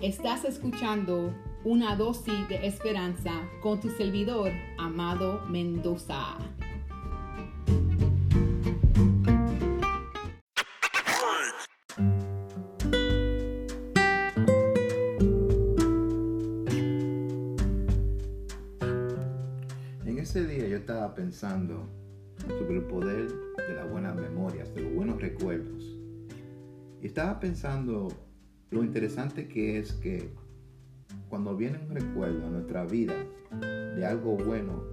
Estás escuchando una dosis de esperanza con tu servidor, Amado Mendoza. En ese día yo estaba pensando sobre el poder de las buenas memorias, de los buenos recuerdos. Y estaba pensando lo interesante que es que cuando viene un recuerdo a nuestra vida de algo bueno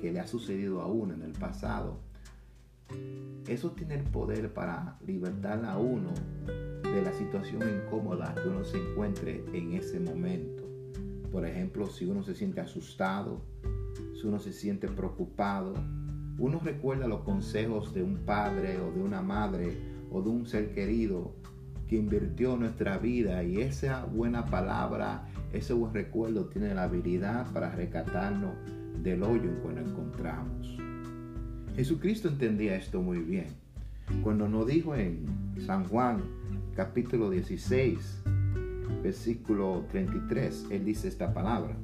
que le ha sucedido a uno en el pasado, eso tiene el poder para libertar a uno de la situación incómoda que uno se encuentre en ese momento. Por ejemplo, si uno se siente asustado, si uno se siente preocupado, uno recuerda los consejos de un padre o de una madre o de un ser querido invirtió nuestra vida y esa buena palabra, ese buen recuerdo tiene la habilidad para rescatarnos del hoyo en que nos encontramos. Jesucristo entendía esto muy bien. Cuando nos dijo en San Juan capítulo 16, versículo 33, Él dice esta palabra.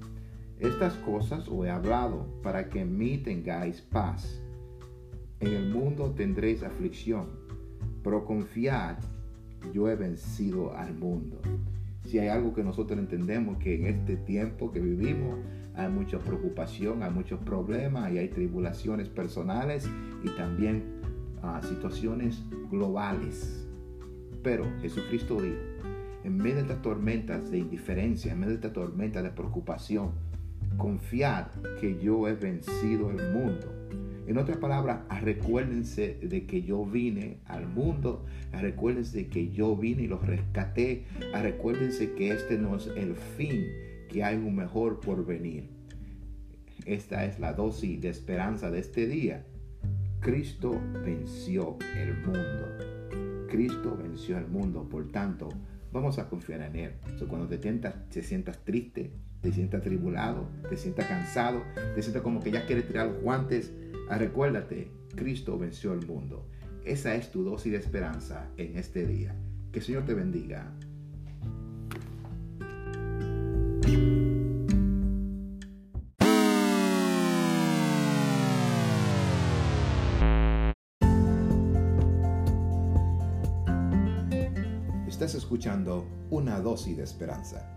Estas cosas os he hablado para que en mí tengáis paz. En el mundo tendréis aflicción, pero confiad yo he vencido al mundo. Si hay algo que nosotros entendemos que en este tiempo que vivimos hay mucha preocupación, hay muchos problemas y hay tribulaciones personales y también uh, situaciones globales. Pero Jesucristo dijo, en medio de estas tormentas de indiferencia, en medio de esta tormenta de preocupación, confiad que yo he vencido el mundo. En otras palabras, recuérdense de que yo vine al mundo, recuérdense de que yo vine y los rescaté, recuérdense que este no es el fin, que hay un mejor porvenir. Esta es la dosis de esperanza de este día. Cristo venció el mundo. Cristo venció el mundo, por tanto, vamos a confiar en Él. cuando te, tientas, te sientas triste, te sientas tribulado, te sientas cansado, te sientas como que ya quieres tirar los guantes, Ah, recuérdate, Cristo venció el mundo. Esa es tu dosis de esperanza en este día. Que el Señor te bendiga. Estás escuchando Una dosis de esperanza.